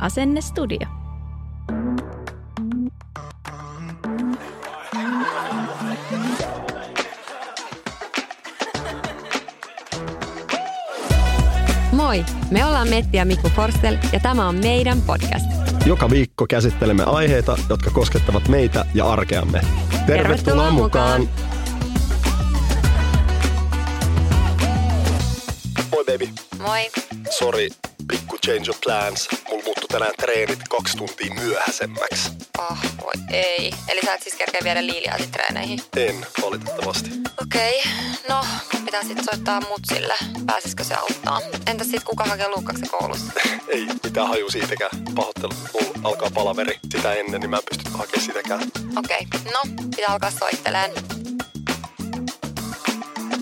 Asennestudio. Moi, me ollaan Metti ja Mikko Forstel ja tämä on meidän podcast. Joka viikko käsittelemme aiheita, jotka koskettavat meitä ja arkeamme. Tervetuloa, Tervetuloa mukaan. mukaan! Moi baby. Moi. Sorry, change of plans. Mulla muuttui tänään treenit kaksi tuntia myöhäisemmäksi. Oh, voi ei. Eli sä et siis kerkeä viedä Liiliaatin treeneihin? En, valitettavasti. Okei. No, mun pitää sit soittaa mutsille. Pääsisikö se auttaa? Entäs sit kuka hakee Luukaksen koulussa? Ei mitään haju siitäkään. Pahoittelu. Mulla alkaa palaveri sitä ennen, niin mä en pysty hakemaan sitäkään. Okei. No, pitää alkaa soitteleen.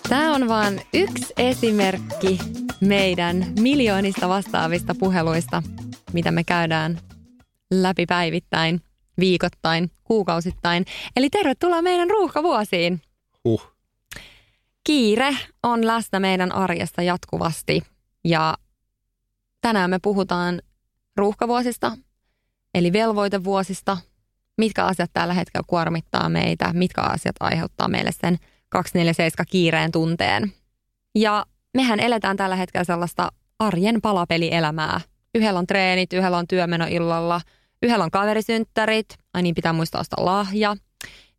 Tämä on vain yksi esimerkki meidän miljoonista vastaavista puheluista, mitä me käydään läpi päivittäin, viikoittain, kuukausittain. Eli tervetuloa meidän ruuhkavuosiin. Uh, Kiire on läsnä meidän arjesta jatkuvasti ja tänään me puhutaan ruuhkavuosista, eli velvoitevuosista, mitkä asiat tällä hetkellä kuormittaa meitä, mitkä asiat aiheuttaa meille sen 247 kiireen tunteen. Ja mehän eletään tällä hetkellä sellaista arjen palapelielämää. Yhdellä on treenit, yhdellä on työmeno illalla, yhdellä on kaverisynttärit, ai niin pitää muistaa ostaa lahja.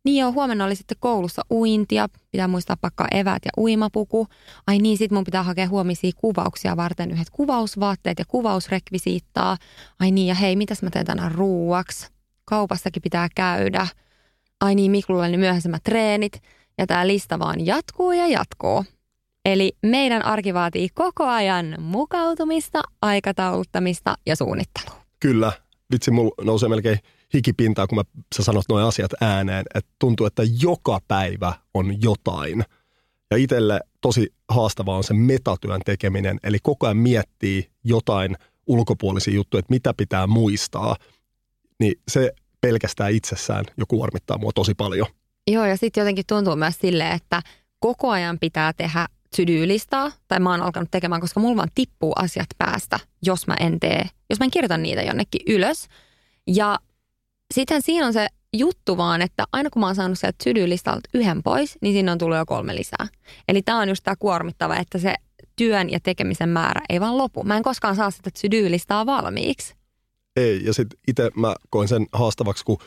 Niin joo, huomenna oli sitten koulussa uintia, pitää muistaa pakkaa evät ja uimapuku. Ai niin, sit mun pitää hakea huomisia kuvauksia varten yhdet kuvausvaatteet ja kuvausrekvisiittaa. Ai niin, ja hei, mitäs mä teen tänään ruuaksi? Kaupassakin pitää käydä. Ai niin, Miklulla oli myöhäisemmät treenit. Ja tämä lista vaan jatkuu ja jatkuu. Eli meidän arki vaatii koko ajan mukautumista, aikatauluttamista ja suunnittelua. kyllä. Vitsi, mulla nousee melkein hikipintaa, kun mä, sä sanot nuo asiat ääneen. Että tuntuu, että joka päivä on jotain. Ja itselle tosi haastavaa on se metatyön tekeminen. Eli koko ajan miettii jotain ulkopuolisia juttuja, että mitä pitää muistaa. Niin se pelkästään itsessään jo kuormittaa mua tosi paljon. Joo, ja sitten jotenkin tuntuu myös silleen, että koko ajan pitää tehdä to-do-listaa, tai mä oon alkanut tekemään, koska mulla vaan tippuu asiat päästä, jos mä en tee, jos mä en kirjoita niitä jonnekin ylös. Ja sitten siinä on se juttu vaan, että aina kun mä oon saanut sieltä to-do-listalta yhden pois, niin siinä on tullut jo kolme lisää. Eli tämä on just tämä kuormittava, että se työn ja tekemisen määrä ei vaan lopu. Mä en koskaan saa sitä to-do-listaa valmiiksi. Ei, ja sitten itse mä koin sen haastavaksi, kun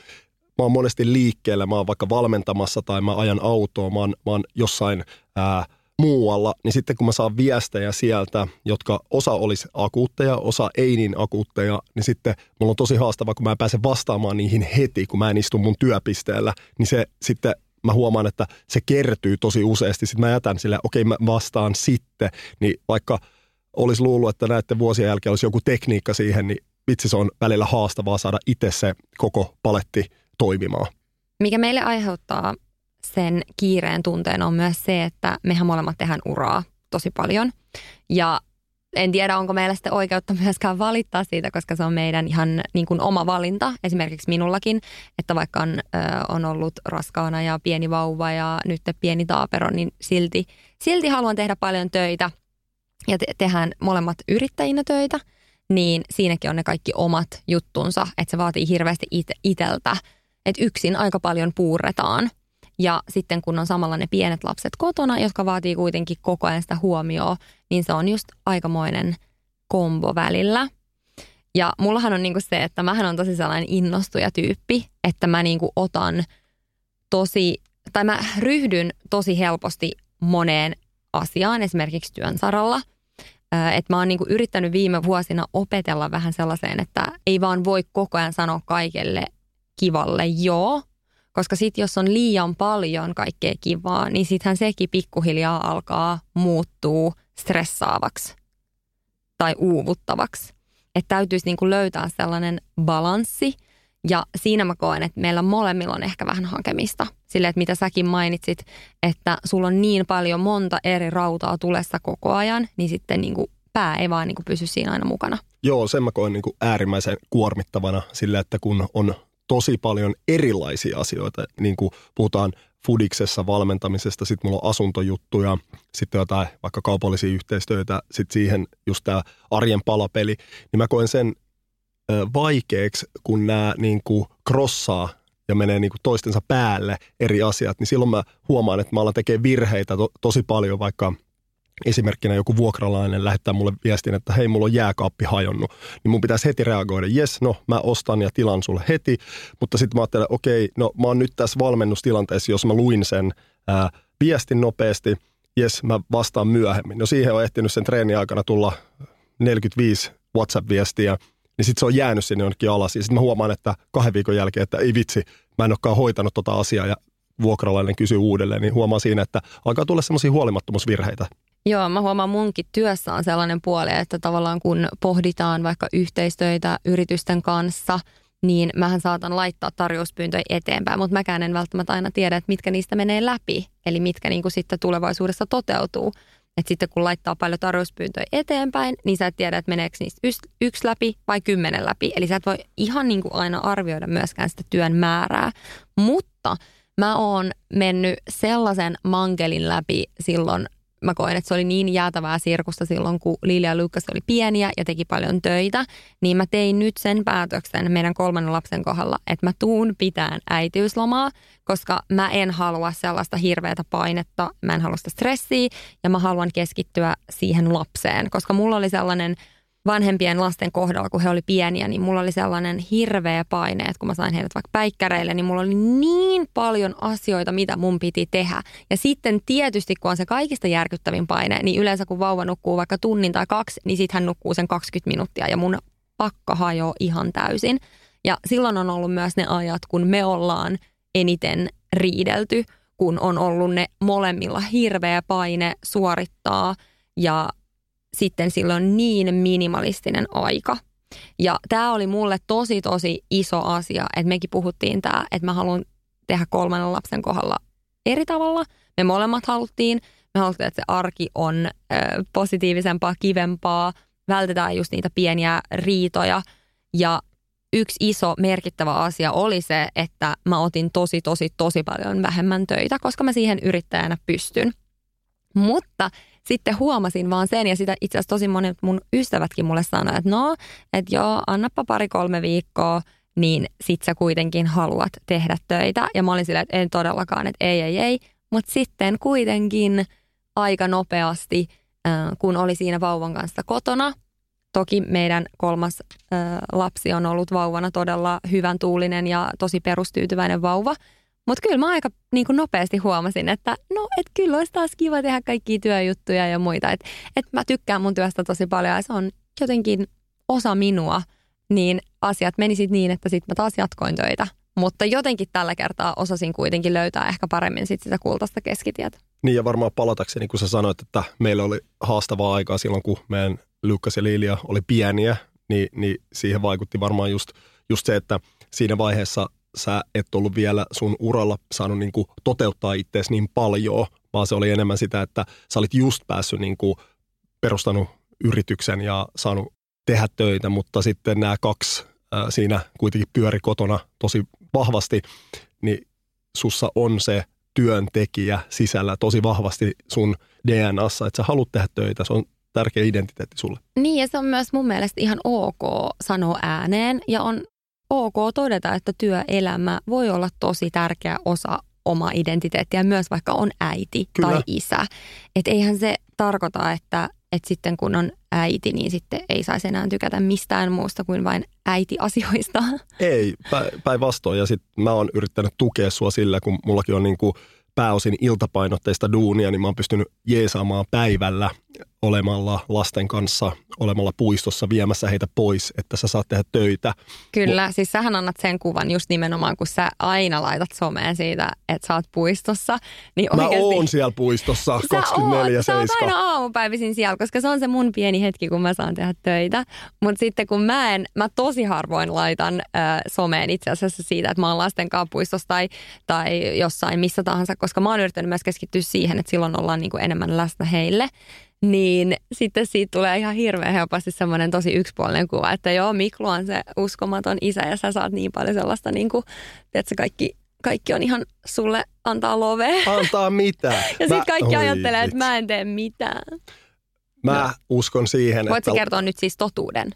mä oon monesti liikkeellä, mä oon vaikka valmentamassa tai mä ajan autoa, mä oon, mä oon jossain ää, muualla, niin sitten kun mä saan viestejä sieltä, jotka osa olisi akuutteja, osa ei niin akuutteja, niin sitten mulla on tosi haastava, kun mä en pääse vastaamaan niihin heti, kun mä en istu mun työpisteellä, niin se sitten mä huomaan, että se kertyy tosi useasti. Sitten mä jätän sille, okei mä vastaan sitten, niin vaikka olisi luullut, että näiden vuosien jälkeen olisi joku tekniikka siihen, niin vitsi se on välillä haastavaa saada itse se koko paletti toimimaan. Mikä meille aiheuttaa sen kiireen tunteen on myös se, että mehän molemmat tehdään uraa tosi paljon. Ja en tiedä, onko meillä sitten oikeutta myöskään valittaa siitä, koska se on meidän ihan niin kuin oma valinta. Esimerkiksi minullakin, että vaikka on, ö, on ollut raskaana ja pieni vauva ja nyt pieni taapero, niin silti, silti haluan tehdä paljon töitä ja te- tehdään molemmat yrittäjinä töitä, niin siinäkin on ne kaikki omat juttunsa, että se vaatii hirveästi it- iteltä että yksin aika paljon puurretaan. Ja sitten kun on samalla ne pienet lapset kotona, jotka vaatii kuitenkin koko ajan sitä huomioon, niin se on just aikamoinen kombo välillä. Ja mullahan on niinku se, että mähän on tosi sellainen innostuja tyyppi, että mä niinku otan tosi, tai mä ryhdyn tosi helposti moneen asiaan, esimerkiksi työn saralla. Että mä oon niinku yrittänyt viime vuosina opetella vähän sellaiseen, että ei vaan voi koko ajan sanoa kaikelle kivalle joo, koska sitten jos on liian paljon kaikkea kivaa, niin sittenhän sekin pikkuhiljaa alkaa muuttuu stressaavaksi tai uuvuttavaksi. Että täytyisi niinku löytää sellainen balanssi – ja siinä mä koen, että meillä molemmilla on ehkä vähän hakemista. Sille, että mitä säkin mainitsit, että sulla on niin paljon monta eri rautaa tulessa koko ajan, niin sitten niin kuin pää ei vaan niin kuin pysy siinä aina mukana. Joo, sen mä koen niin kuin äärimmäisen kuormittavana sillä, että kun on tosi paljon erilaisia asioita, niin kuin puhutaan fudiksessa valmentamisesta, sitten mulla on asuntojuttuja, sitten jotain vaikka kaupallisia yhteistyötä, sitten siihen just tämä arjen palapeli, niin mä koen sen vaikeaksi, kun nämä niin kuin crossaa ja menee niin kuin toistensa päälle eri asiat, niin silloin mä huomaan, että mä alan tekemään virheitä to, tosi paljon, vaikka esimerkkinä joku vuokralainen lähettää mulle viestin, että hei, mulla on jääkaappi hajonnut, niin mun pitäisi heti reagoida, jes, no mä ostan ja tilan sulle heti, mutta sitten mä ajattelen, okei, no mä oon nyt tässä valmennustilanteessa, jos mä luin sen ää, viestin nopeasti, jes, mä vastaan myöhemmin. No siihen on ehtinyt sen treenin aikana tulla 45 WhatsApp-viestiä, niin sitten se on jäänyt sinne jonnekin alas. Ja sitten mä huomaan, että kahden viikon jälkeen, että ei vitsi, mä en olekaan hoitanut tota asiaa ja vuokralainen kysyy uudelleen, niin huomaa siinä, että alkaa tulla semmoisia huolimattomuusvirheitä. Joo, mä huomaan munkin työssä on sellainen puoli, että tavallaan kun pohditaan vaikka yhteistöitä yritysten kanssa, niin mähän saatan laittaa tarjouspyyntöjä eteenpäin, mutta mäkään en välttämättä aina tiedä, että mitkä niistä menee läpi, eli mitkä niin kuin sitten tulevaisuudessa toteutuu. Että sitten kun laittaa paljon tarjouspyyntöjä eteenpäin, niin sä et tiedä, että meneekö niistä yksi läpi vai kymmenen läpi. Eli sä et voi ihan niin kuin aina arvioida myöskään sitä työn määrää. Mutta mä oon mennyt sellaisen mankelin läpi silloin mä koen, että se oli niin jäätävää sirkusta silloin, kun Lilia ja Lukas oli pieniä ja teki paljon töitä, niin mä tein nyt sen päätöksen meidän kolmannen lapsen kohdalla, että mä tuun pitään äitiyslomaa, koska mä en halua sellaista hirveätä painetta, mä en halua sitä stressiä ja mä haluan keskittyä siihen lapseen, koska mulla oli sellainen – vanhempien lasten kohdalla, kun he oli pieniä, niin mulla oli sellainen hirveä paine, että kun mä sain heidät vaikka päikkäreille, niin mulla oli niin paljon asioita, mitä mun piti tehdä. Ja sitten tietysti, kun on se kaikista järkyttävin paine, niin yleensä kun vauva nukkuu vaikka tunnin tai kaksi, niin sitten hän nukkuu sen 20 minuuttia ja mun pakka hajoaa ihan täysin. Ja silloin on ollut myös ne ajat, kun me ollaan eniten riidelty, kun on ollut ne molemmilla hirveä paine suorittaa ja sitten silloin niin minimalistinen aika. Ja tämä oli mulle tosi tosi iso asia, että mekin puhuttiin tämä, että mä haluan tehdä kolmannen lapsen kohdalla eri tavalla. Me molemmat haluttiin. Me haluttiin, että se arki on ö, positiivisempaa, kivempaa. Vältetään just niitä pieniä riitoja. Ja yksi iso merkittävä asia oli se, että mä otin tosi, tosi, tosi paljon vähemmän töitä, koska mä siihen yrittäjänä pystyn. Mutta sitten huomasin vaan sen, ja sitä itse asiassa tosi monet mun ystävätkin mulle sanoivat, että no, että joo, annappa pari-kolme viikkoa, niin sit sä kuitenkin haluat tehdä töitä. Ja mä olin silleen, että en todellakaan, että ei, ei, ei. Mutta sitten kuitenkin aika nopeasti, kun oli siinä vauvan kanssa kotona, toki meidän kolmas lapsi on ollut vauvana todella hyvän tuulinen ja tosi perustyytyväinen vauva – mutta kyllä mä aika niin kuin nopeasti huomasin, että no, et kyllä olisi taas kiva tehdä kaikkia työjuttuja ja muita. Että et mä tykkään mun työstä tosi paljon ja se on jotenkin osa minua. Niin asiat menisit niin, että sitten mä taas jatkoin töitä. Mutta jotenkin tällä kertaa osasin kuitenkin löytää ehkä paremmin sit sitä kultaista keskitietä. Niin ja varmaan palatakseni, kun sä sanoit, että meillä oli haastavaa aikaa silloin, kun meidän Lukas ja Lilia oli pieniä, niin, niin siihen vaikutti varmaan just, just se, että siinä vaiheessa sä et ollut vielä sun uralla saanut niin kuin toteuttaa itseäsi niin paljon, vaan se oli enemmän sitä, että sä olit just päässyt niin kuin perustanut yrityksen ja saanut tehdä töitä, mutta sitten nämä kaksi ää, siinä kuitenkin pyöri kotona tosi vahvasti, niin sussa on se työntekijä sisällä tosi vahvasti sun DNAssa, että sä haluat tehdä töitä, se on tärkeä identiteetti sulle. Niin ja se on myös mun mielestä ihan ok sanoa ääneen ja on ok todeta, että työelämä voi olla tosi tärkeä osa oma identiteettiä, myös vaikka on äiti Kyllä. tai isä. Että eihän se tarkoita, että, että sitten kun on äiti, niin sitten ei saisi enää tykätä mistään muusta kuin vain äitiasioista. Ei, pä- päinvastoin. Ja sitten mä oon yrittänyt tukea sua sillä, kun mullakin on niinku pääosin iltapainotteista duunia, niin mä oon pystynyt jeesaamaan päivällä olemalla lasten kanssa, olemalla puistossa viemässä heitä pois, että sä saat tehdä töitä. Kyllä, siis sähän annat sen kuvan just nimenomaan, kun sä aina laitat someen siitä, että sä oot puistossa. Niin Mä oikeasti, oon siellä puistossa Sä oot, sä oot 24-7. aina aamupäivisin siellä, koska se on se mun pieni hetki, kun mä saan tehdä töitä. Mutta sitten kun mä en, mä tosi harvoin laitan äh, someen itse asiassa siitä, että mä oon lasten kanssa puistossa tai, tai jossain missä tahansa, koska mä oon yrittänyt myös keskittyä siihen, että silloin ollaan niinku enemmän läsnä heille. Niin sitten siitä tulee ihan hirveän helposti semmoinen tosi yksipuolinen kuva, että joo, Miklu on se uskomaton isä ja sä saat niin paljon sellaista, niin kuin, että kaikki, kaikki on ihan sulle antaa lovea. Antaa mitä? Ja sitten Mä- kaikki ajattelee, että mä en tee mitään. Mä uskon siihen, Voitko että sä kertoa nyt siis totuuden?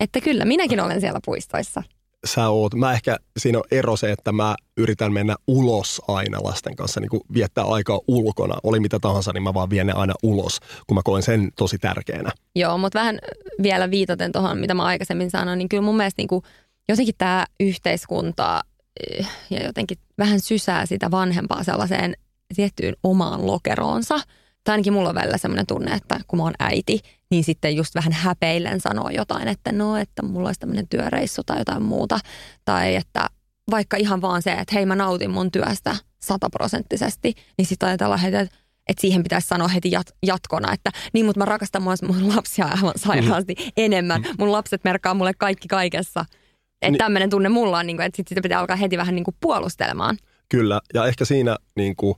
Että kyllä, minäkin olen siellä puistoissa. Sä oot. Mä ehkä, siinä on ero se, että mä yritän mennä ulos aina lasten kanssa, niin kuin viettää aikaa ulkona. Oli mitä tahansa, niin mä vaan vien ne aina ulos, kun mä koen sen tosi tärkeänä. Joo, mutta vähän vielä viitaten tuohon, mitä mä aikaisemmin sanoin, niin kyllä mun mielestä niin kuin, jotenkin tämä yhteiskunta eh, ja jotenkin vähän sysää sitä vanhempaa sellaiseen tiettyyn omaan lokeroonsa. Tai ainakin mulla on välillä semmoinen tunne, että kun mä oon äiti, niin sitten just vähän häpeillen sanoo jotain, että no, että mulla olisi tämmöinen työreissu tai jotain muuta. Tai että vaikka ihan vaan se, että hei mä nautin mun työstä sataprosenttisesti, niin sitten ajatellaan heti, että että siihen pitäisi sanoa heti jat- jatkona, että niin, mutta mä rakastan myös mun lapsia aivan sairaasti enemmän. Mun lapset merkkaa mulle kaikki kaikessa. Että Niin. tämmöinen tunne mulla on, niin kuin, että sit sitä pitää alkaa heti vähän niin kuin puolustelemaan. Kyllä, ja ehkä siinä niin kuin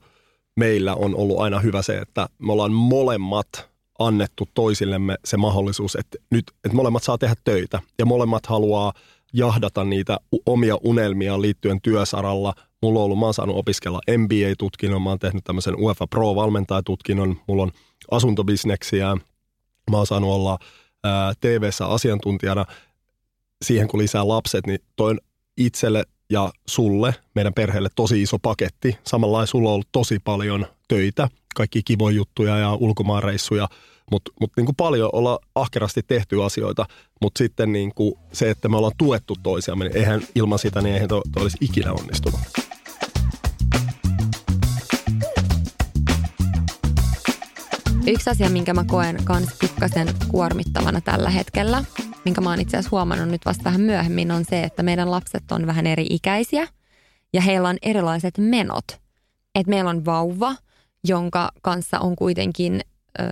meillä on ollut aina hyvä se, että me ollaan molemmat annettu toisillemme se mahdollisuus, että nyt että molemmat saa tehdä töitä ja molemmat haluaa jahdata niitä omia unelmia liittyen työsaralla. Mulla on ollut, mä oon saanut opiskella MBA-tutkinnon, mä oon tehnyt tämmöisen UEFA Pro-valmentajatutkinnon, mulla on asuntobisneksiä, mä oon saanut olla TV-ssä asiantuntijana. Siihen kun lisää lapset, niin toi on itselle ja sulle, meidän perheelle tosi iso paketti. Samalla sulla on ollut tosi paljon töitä, kaikki kivoja juttuja ja ulkomaanreissuja, mutta mut niinku paljon olla ahkerasti tehty asioita, mutta sitten niinku se, että me ollaan tuettu toisiamme, niin eihän ilman sitä, niin eihän toi, toi olisi ikinä onnistunut. Yksi asia, minkä mä koen kans pikkasen kuormittavana tällä hetkellä, minkä mä oon itse asiassa huomannut nyt vasta vähän myöhemmin, on se, että meidän lapset on vähän eri ikäisiä ja heillä on erilaiset menot. Et meillä on vauva, jonka kanssa on kuitenkin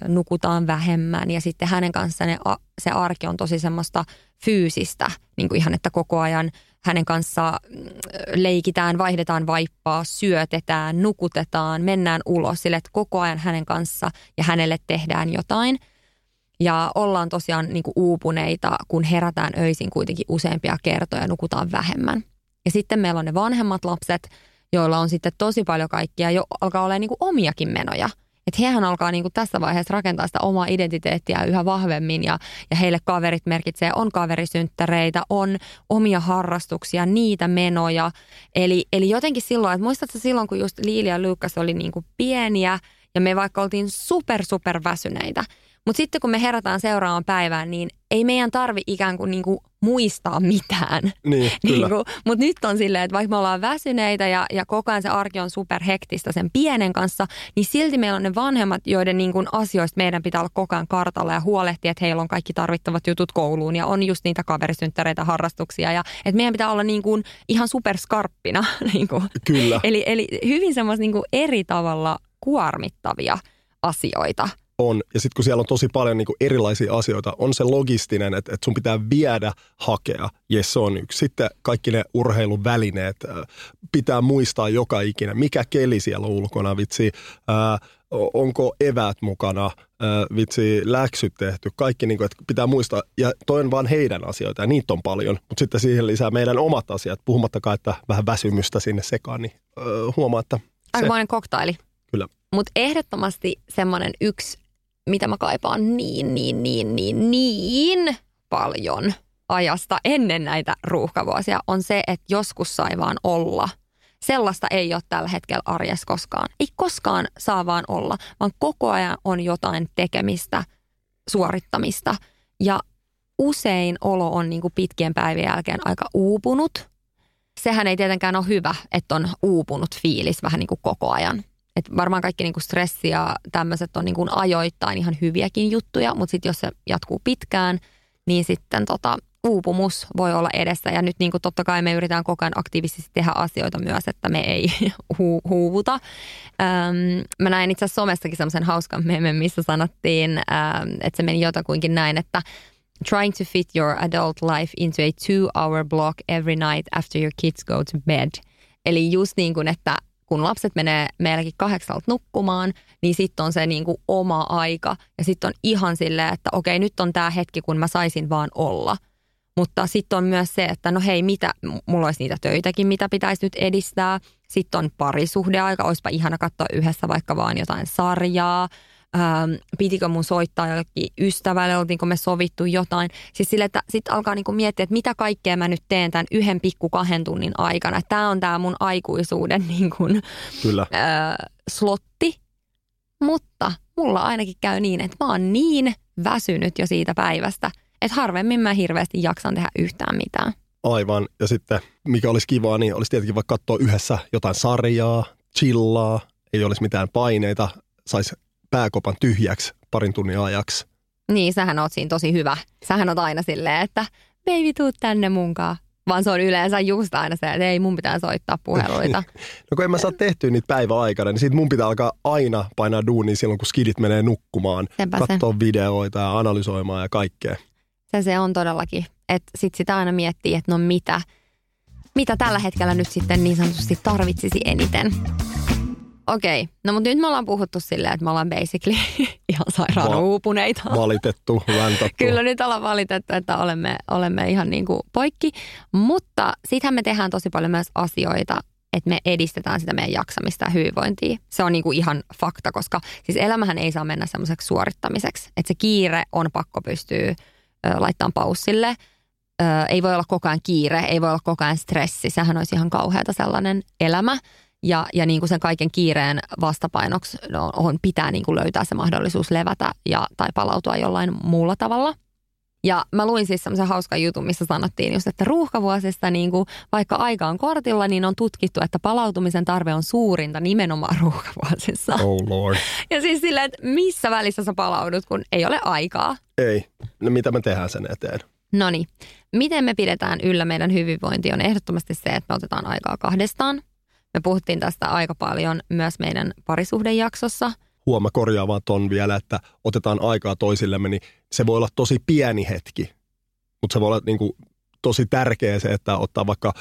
nukutaan vähemmän ja sitten hänen kanssaan se arki on tosi semmoista fyysistä, niin kuin ihan, että koko ajan hänen kanssaan mm, leikitään, vaihdetaan vaippaa, syötetään, nukutetaan, mennään ulos sille, että koko ajan hänen kanssa ja hänelle tehdään jotain. Ja ollaan tosiaan niin kuin uupuneita, kun herätään öisin kuitenkin useampia kertoja, nukutaan vähemmän. Ja sitten meillä on ne vanhemmat lapset, joilla on sitten tosi paljon kaikkia, jo alkaa olla niin omiakin menoja. Että hehän alkaa niin kuin tässä vaiheessa rakentaa sitä omaa identiteettiä yhä vahvemmin ja, ja heille kaverit merkitsee, on kaverisynttäreitä, on omia harrastuksia, niitä menoja. Eli, eli jotenkin silloin, että muistatko silloin, kun just Liili ja Lukas oli niin kuin pieniä ja me vaikka oltiin super, super väsyneitä, mutta sitten kun me herätään seuraavaan päivään, niin ei meidän tarvi ikään kuin, niin kuin muistaa mitään. Niin, kyllä. Niin mutta nyt on silleen, että vaikka me ollaan väsyneitä ja, ja koko ajan se arki on superhektistä sen pienen kanssa, niin silti meillä on ne vanhemmat, joiden niin kuin asioista meidän pitää olla koko ajan kartalla ja huolehtia, että heillä on kaikki tarvittavat jutut kouluun ja on just niitä kaverisynttäreitä, harrastuksia ja että meidän pitää olla niin kuin ihan superskarppina. Niin kuin. Kyllä. Eli, eli hyvin semmoista niin kuin eri tavalla kuormittavia asioita. On. Ja sitten kun siellä on tosi paljon niinku erilaisia asioita, on se logistinen, että, että sun pitää viedä, hakea. Jes, se on yksi. Sitten kaikki ne urheiluvälineet, äh, pitää muistaa joka ikinä, mikä keli siellä on ulkona, vitsi, ää, onko eväät mukana, ää, vitsi, läksyt tehty, kaikki niinku, että pitää muistaa. Ja toi on vaan heidän asioita ja niitä on paljon, mutta sitten siihen lisää meidän omat asiat, puhumattakaan, että vähän väsymystä sinne sekaan, niin ää, huomaa, että se, Aikamoinen koktaili. kyllä. Mutta ehdottomasti semmoinen yksi, mitä mä kaipaan niin, niin, niin, niin, niin paljon, ajasta ennen näitä ruuhkavuosia on se, että joskus sai vaan olla. Sellaista ei ole tällä hetkellä arjessa koskaan. Ei koskaan saa vaan olla, vaan koko ajan on jotain tekemistä, suorittamista. Ja usein olo on niin kuin pitkien päivien jälkeen aika uupunut. Sehän ei tietenkään ole hyvä, että on uupunut fiilis vähän niin kuin koko ajan. Et varmaan kaikki niin kuin stressi ja tämmöiset on niin kuin ajoittain ihan hyviäkin juttuja, mutta sitten jos se jatkuu pitkään, niin sitten tota, uupumus voi olla edessä. Ja nyt niin kuin totta kai me yritetään koko ajan aktiivisesti tehdä asioita myös, että me ei hu- huuvuta. Öm, mä näin itse asiassa somessakin semmoisen hauskan memen, missä sanottiin, öm, että se meni jotakuinkin näin, että trying to fit your adult life into a two-hour block every night after your kids go to bed. Eli just niin kuin, että kun lapset menee meilläkin kahdeksalta nukkumaan, niin sitten on se niin kuin oma aika. Ja sitten on ihan silleen, että okei, nyt on tämä hetki, kun mä saisin vaan olla. Mutta sitten on myös se, että no hei, mitä, mulla olisi niitä töitäkin, mitä pitäisi nyt edistää. Sitten on parisuhdeaika, olisipa ihana katsoa yhdessä vaikka vaan jotain sarjaa ähm, pitikö mun soittaa jollekin ystävälle, oltiinko me sovittu jotain. Siis sille, että sitten alkaa niinku miettiä, että mitä kaikkea mä nyt teen tämän yhden pikku kahden tunnin aikana. Tämä on tämä mun aikuisuuden niinku, Kyllä. Äh, slotti. Mutta mulla ainakin käy niin, että mä oon niin väsynyt jo siitä päivästä, että harvemmin mä hirveästi jaksan tehdä yhtään mitään. Aivan. Ja sitten mikä olisi kivaa, niin olisi tietenkin vaikka katsoa yhdessä jotain sarjaa, chillaa, ei olisi mitään paineita, saisi pääkopan tyhjäksi parin tunnin ajaksi. Niin, sähän oot siinä tosi hyvä. Sähän oot aina silleen, että baby, tuu tänne munkaan. Vaan se on yleensä just aina se, että ei mun pitää soittaa puheluita. no kun en mä saa tehtyä niitä päiväaikana, niin sit mun pitää alkaa aina painaa duunia silloin, kun skidit menee nukkumaan. Sepä katsoa se. videoita ja analysoimaan ja kaikkea. Se se on todellakin. Että sit sitä aina miettii, että no mitä, mitä tällä hetkellä nyt sitten niin sanotusti tarvitsisi eniten. Okei, okay. no mutta nyt me ollaan puhuttu silleen, että me ollaan basically ihan sairaan Va- uupuneita. Valitettu, räntattu. Kyllä nyt ollaan valitettu, että olemme, olemme ihan niin kuin poikki. Mutta sittenhän me tehdään tosi paljon myös asioita, että me edistetään sitä meidän jaksamista ja hyvinvointia. Se on niin kuin ihan fakta, koska siis elämähän ei saa mennä semmoiseksi suorittamiseksi. Että se kiire on pakko pystyä laittamaan paussille. Ö, ei voi olla koko ajan kiire, ei voi olla koko ajan stressi. Sehän olisi ihan kauheata sellainen elämä. Ja, ja niin kuin sen kaiken kiireen vastapainoksi no, on, pitää niin kuin löytää se mahdollisuus levätä ja, tai palautua jollain muulla tavalla. Ja mä luin siis semmoisen hauskan jutun, missä sanottiin just, että ruuhkavuosista niin kuin, vaikka aika on kortilla, niin on tutkittu, että palautumisen tarve on suurinta nimenomaan ruuhkavuosissa. Oh lord. Ja siis silleen, että missä välissä sä palaudut, kun ei ole aikaa. Ei. No mitä me tehdään sen eteen? No niin. Miten me pidetään yllä meidän hyvinvointi on ehdottomasti se, että me otetaan aikaa kahdestaan. Me puhuttiin tästä aika paljon myös meidän parisuhdejaksossa. Huoma korjaa vaan ton vielä, että otetaan aikaa toisillemme, niin se voi olla tosi pieni hetki, mutta se voi olla niin kuin tosi tärkeä se, että ottaa vaikka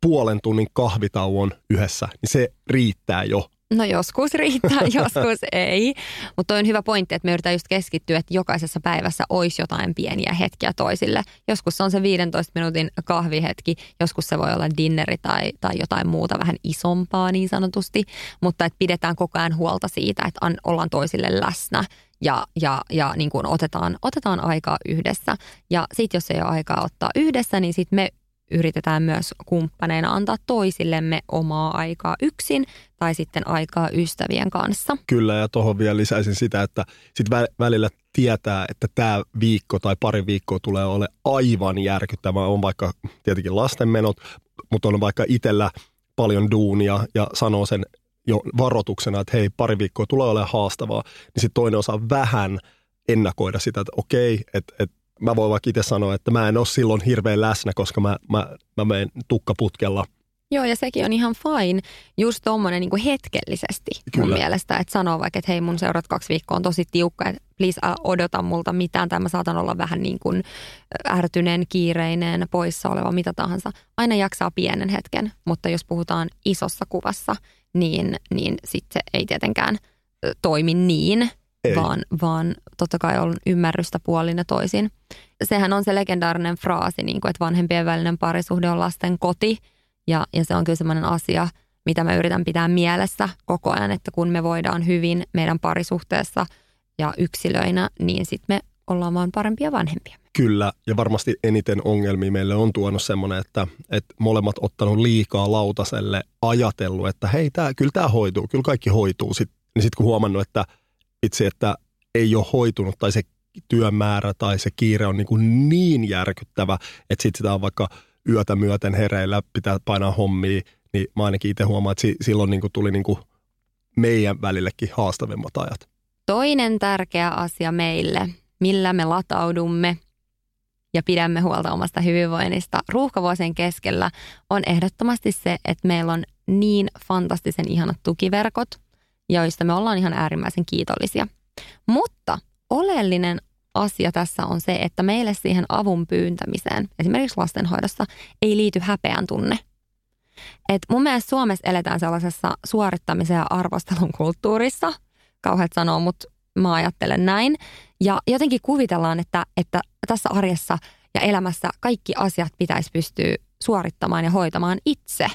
puolen tunnin kahvitauon yhdessä, niin se riittää jo No joskus riittää, joskus ei. Mutta on hyvä pointti, että me yritetään just keskittyä, että jokaisessa päivässä olisi jotain pieniä hetkiä toisille. Joskus se on se 15 minuutin kahvihetki, joskus se voi olla dinneri tai, tai jotain muuta vähän isompaa niin sanotusti. Mutta että pidetään koko ajan huolta siitä, että an, ollaan toisille läsnä ja, ja, ja niin kuin otetaan, otetaan aikaa yhdessä. Ja sitten jos ei ole aikaa ottaa yhdessä, niin sitten me yritetään myös kumppaneina antaa toisillemme omaa aikaa yksin tai sitten aikaa ystävien kanssa. Kyllä ja tuohon vielä lisäisin sitä, että sitten välillä tietää, että tämä viikko tai pari viikkoa tulee ole aivan järkyttävää. On vaikka tietenkin lastenmenot, mutta on vaikka itsellä paljon duunia ja sanoo sen jo varoituksena, että hei, pari viikkoa tulee olemaan haastavaa, niin sitten toinen osaa vähän ennakoida sitä, että okei, että, että mä voin vaikka itse sanoa, että mä en ole silloin hirveän läsnä, koska mä, mä, mä menen tukkaputkella. Joo, ja sekin on ihan fine, just tuommoinen niin hetkellisesti Kyllä. mun mielestä, että sanoo vaikka, että hei mun seurat kaksi viikkoa on tosi tiukka, että please odota multa mitään, tai mä saatan olla vähän niin kuin ärtyneen, kiireinen, poissa oleva, mitä tahansa. Aina jaksaa pienen hetken, mutta jos puhutaan isossa kuvassa, niin, niin sitten se ei tietenkään toimi niin, ei. vaan, vaan totta kai on ymmärrystä puolin ja toisin. Sehän on se legendaarinen fraasi, niin kuin, että vanhempien välinen parisuhde on lasten koti. Ja, ja se on kyllä sellainen asia, mitä mä yritän pitää mielessä koko ajan, että kun me voidaan hyvin meidän parisuhteessa ja yksilöinä, niin sitten me ollaan vaan parempia vanhempia. Kyllä, ja varmasti eniten ongelmia meille on tuonut semmoinen, että, että molemmat ottanut liikaa lautaselle, ajatellut, että hei, tää, kyllä tämä hoituu, kyllä kaikki hoituu. Sitten niin sit kun huomannut, että itse, että ei ole hoitunut tai se työmäärä tai se kiire on niin, kuin niin järkyttävä, että sitten sitä on vaikka yötä myöten hereillä, pitää painaa hommia, niin mä ainakin itse huomaan, että silloin niin kuin tuli niin kuin meidän välillekin haastavimmat ajat. Toinen tärkeä asia meille, millä me lataudumme ja pidämme huolta omasta hyvinvoinnista ruuhkavuosien keskellä, on ehdottomasti se, että meillä on niin fantastisen ihanat tukiverkot, joista me ollaan ihan äärimmäisen kiitollisia. Mutta oleellinen asia tässä on se, että meille siihen avun pyyntämiseen, esimerkiksi lastenhoidossa, ei liity häpeän tunne. Et mun mielestä Suomessa eletään sellaisessa suorittamisen ja arvostelun kulttuurissa. Kauheat sanoo, mutta mä ajattelen näin. Ja jotenkin kuvitellaan, että, että tässä arjessa ja elämässä kaikki asiat pitäisi pystyä suorittamaan ja hoitamaan itse.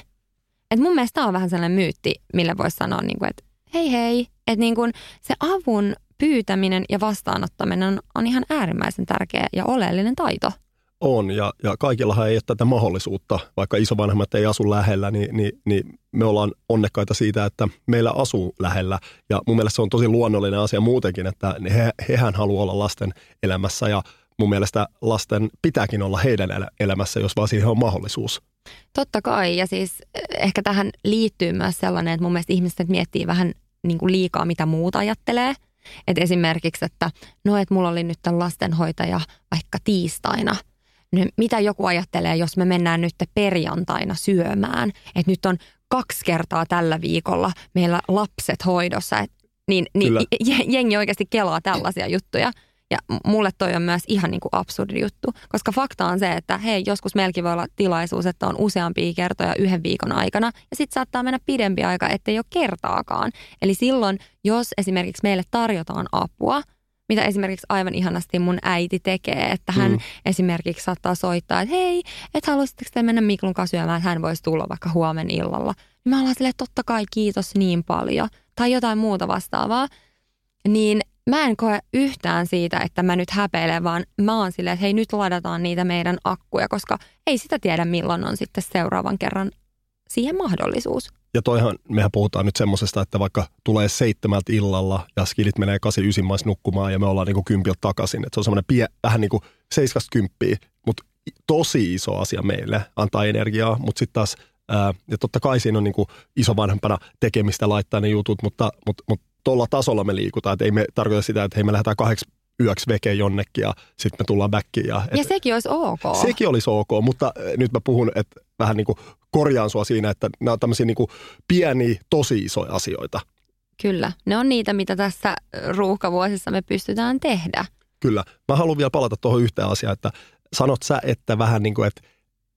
Et mun mielestä tämä on vähän sellainen myytti, millä voisi sanoa, niin kuin, että hei hei, että niin kuin se avun pyytäminen ja vastaanottaminen on, on ihan äärimmäisen tärkeä ja oleellinen taito. On, ja, ja kaikillahan ei ole tätä mahdollisuutta, vaikka isovanhemmat ei asu lähellä, niin, niin, niin me ollaan onnekkaita siitä, että meillä asuu lähellä. Ja mun mielestä se on tosi luonnollinen asia muutenkin, että he, hehän haluaa olla lasten elämässä, ja mun mielestä lasten pitääkin olla heidän elämässä, jos vaan siihen on mahdollisuus. Totta kai, ja siis ehkä tähän liittyy myös sellainen, että mun mielestä ihmiset miettii vähän niin kuin liikaa, mitä muuta ajattelee – et esimerkiksi, että no, että mulla oli nyt tämän lastenhoitaja vaikka tiistaina. No, mitä joku ajattelee, jos me mennään nyt perjantaina syömään, että nyt on kaksi kertaa tällä viikolla meillä lapset hoidossa, et, niin, niin jengi oikeasti kelaa tällaisia juttuja. Ja mulle toi on myös ihan niin kuin absurdi juttu, koska fakta on se, että hei, joskus meilläkin voi olla tilaisuus, että on useampia kertoja yhden viikon aikana, ja sitten saattaa mennä pidempi aika, ettei ole kertaakaan. Eli silloin, jos esimerkiksi meille tarjotaan apua, mitä esimerkiksi aivan ihanasti mun äiti tekee, että hän mm. esimerkiksi saattaa soittaa, että hei, et haluaisitteko te mennä Miklun kanssa syömään, että hän voisi tulla vaikka huomenna illalla. Niin mä ollaan silleen, totta kai kiitos niin paljon, tai jotain muuta vastaavaa. Niin mä en koe yhtään siitä, että mä nyt häpeilen, vaan mä oon silleen, että hei nyt ladataan niitä meidän akkuja, koska ei sitä tiedä milloin on sitten seuraavan kerran siihen mahdollisuus. Ja toihan, mehän puhutaan nyt semmosesta, että vaikka tulee seitsemältä illalla ja skidit menee kasi ysin nukkumaan ja me ollaan niinku kympiltä takaisin. Että se on semmoinen pie, vähän niin kuin seiskasta kymppiä, mutta tosi iso asia meille, antaa energiaa, mutta sitten taas, ää, ja totta kai siinä on niinku vanhempana tekemistä laittaa ne jutut, mutta, mutta, mutta tuolla tasolla me liikutaan. Että ei me tarkoita sitä, että hei me lähdetään kahdeksi yöksi veke jonnekin ja sitten me tullaan backiin. Ja, et, ja sekin olisi ok. Sekin olisi ok, mutta nyt mä puhun, että vähän niin kuin korjaan sua siinä, että nämä on tämmöisiä niin kuin pieniä, tosi isoja asioita. Kyllä, ne on niitä, mitä tässä ruuhkavuosissa me pystytään tehdä. Kyllä. Mä haluan vielä palata tuohon yhteen asiaan, että sanot sä, että vähän niin kuin, että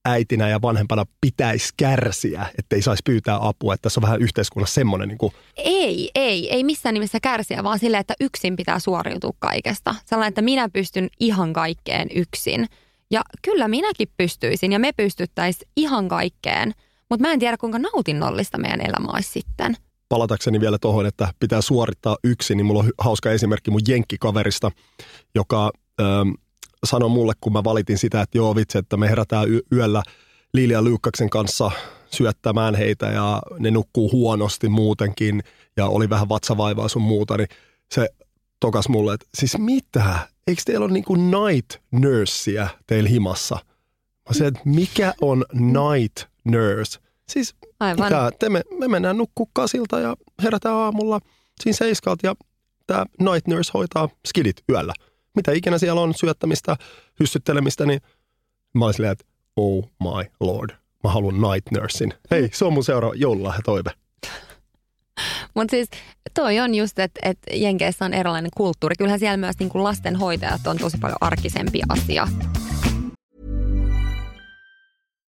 äitinä ja vanhempana pitäisi kärsiä, että ei saisi pyytää apua, että tässä on vähän yhteiskunnassa semmoinen niin kuin... Ei, ei, ei missään nimessä kärsiä, vaan silleen, että yksin pitää suoriutua kaikesta. Sellainen, että minä pystyn ihan kaikkeen yksin. Ja kyllä minäkin pystyisin ja me pystyttäisiin ihan kaikkeen, mutta mä en tiedä kuinka nautinnollista meidän elämä olisi sitten. Palatakseni vielä tuohon, että pitää suorittaa yksin, niin mulla on hauska esimerkki mun jenkkikaverista, joka... Öö, sanoi mulle, kun mä valitin sitä, että joo vitsi, että me herätään yöllä Lilia Lyukkaksen kanssa syöttämään heitä ja ne nukkuu huonosti muutenkin ja oli vähän vatsavaivaa sun muuta, niin se tokas mulle, että siis mitä? Eikö teillä ole niinku night nurseä teillä himassa? Mä sanoin, että mikä on night nurse? Siis Aivan. Mitä? Te me, me mennään nukkuu kasilta ja herätään aamulla siinä seiskalta ja tämä night nurse hoitaa skidit yöllä mitä ikinä siellä on, syöttämistä, hyssyttelemistä, niin mä olin silleen, että oh my lord, mä haluan night nursin. Hei, se on mun seuraava joululahja toive. Mutta siis toi on just, että et Jenkeissä on erilainen kulttuuri. Kyllähän siellä myös niinku lastenhoitajat on tosi paljon arkisempi asia.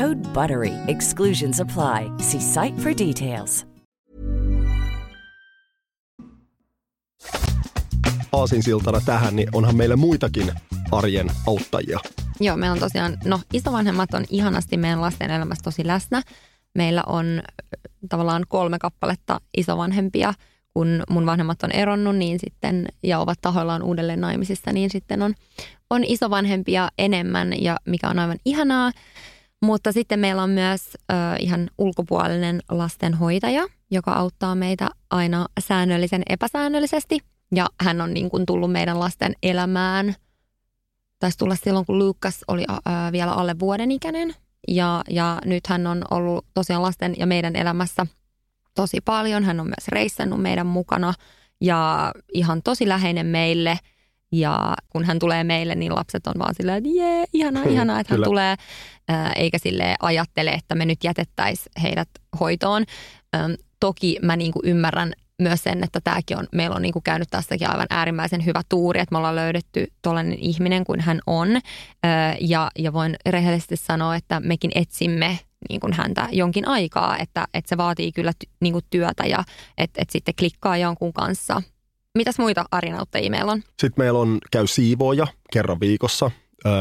Code BUTTERY. Exclusions apply. See site for details. Aasinsiltana tähän, niin onhan meillä muitakin arjen auttajia. Joo, meillä on tosiaan, no isovanhemmat on ihanasti meidän lasten elämässä tosi läsnä. Meillä on äh, tavallaan kolme kappaletta isovanhempia. Kun mun vanhemmat on eronnut niin sitten, ja ovat tahoillaan uudelleen naimisissa, niin sitten on, on isovanhempia enemmän, ja mikä on aivan ihanaa. Mutta sitten meillä on myös ö, ihan ulkopuolinen lastenhoitaja, joka auttaa meitä aina säännöllisen epäsäännöllisesti. Ja hän on niin kuin tullut meidän lasten elämään. Taisi tulla silloin, kun Lukas oli ö, vielä alle vuoden ikäinen. Ja, ja nyt hän on ollut tosiaan lasten ja meidän elämässä tosi paljon. Hän on myös reissannut meidän mukana ja ihan tosi läheinen meille. Ja kun hän tulee meille, niin lapset on vaan silleen, että jee, ihanaa, ihanaa, että hän Kyllä. tulee. Eikä sille ajattele, että me nyt jätettäisiin heidät hoitoon. Toki mä niinku ymmärrän myös sen, että tämäkin on, meillä on niinku käynyt tässäkin aivan äärimmäisen hyvä tuuri, että me ollaan löydetty tollainen ihminen kuin hän on. Ja, ja voin rehellisesti sanoa, että mekin etsimme niin kuin häntä jonkin aikaa, että, että se vaatii kyllä ty, niin kuin työtä ja että, että sitten klikkaa jonkun kanssa. Mitäs muita arinauttajia meillä on? Sitten meillä on käy siivooja kerran viikossa,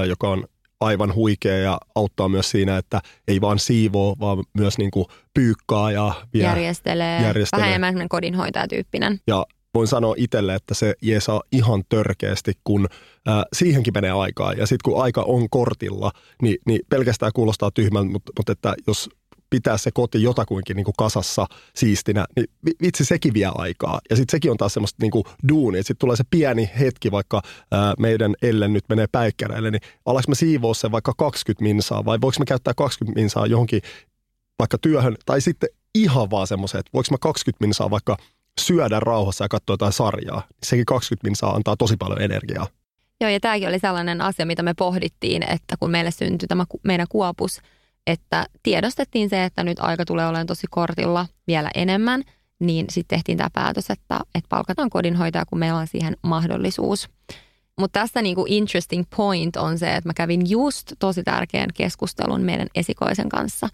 joka on aivan huikea ja auttaa myös siinä, että ei vaan siivoo, vaan myös niin kuin pyykkaa ja vie. järjestelee, järjestelee. vähän enemmän kodinhoitajatyyppinen. Ja voin sanoa itselle, että se jeesaa ihan törkeästi, kun ää, siihenkin menee aikaa. Ja sitten kun aika on kortilla, niin, niin pelkästään kuulostaa tyhmältä, mutta, mutta että jos pitää se koti jotakuinkin niin kuin kasassa siistinä, niin vi- vitsi sekin vie aikaa. Ja sitten sekin on taas semmoista niin kuin duunia. Sitten tulee se pieni hetki, vaikka ää, meidän Ellen nyt menee päikkäreille, niin alaks mä siivoa sen vaikka 20 minsaa vai voiko mä käyttää 20 minsaa johonkin vaikka työhön tai sitten ihan vaan semmoisen, että voiko mä 20 minsaa vaikka syödä rauhassa ja katsoa jotain sarjaa. Sekin 20 minsaa antaa tosi paljon energiaa. Joo, ja tämäkin oli sellainen asia, mitä me pohdittiin, että kun meille syntyi tämä meidän kuopus, että tiedostettiin se, että nyt aika tulee olemaan tosi kortilla vielä enemmän, niin sitten tehtiin tämä päätös, että, että palkataan kodinhoitaja, kun meillä on siihen mahdollisuus. Mutta tässä niinku interesting point on se, että mä kävin just tosi tärkeän keskustelun meidän esikoisen kanssa,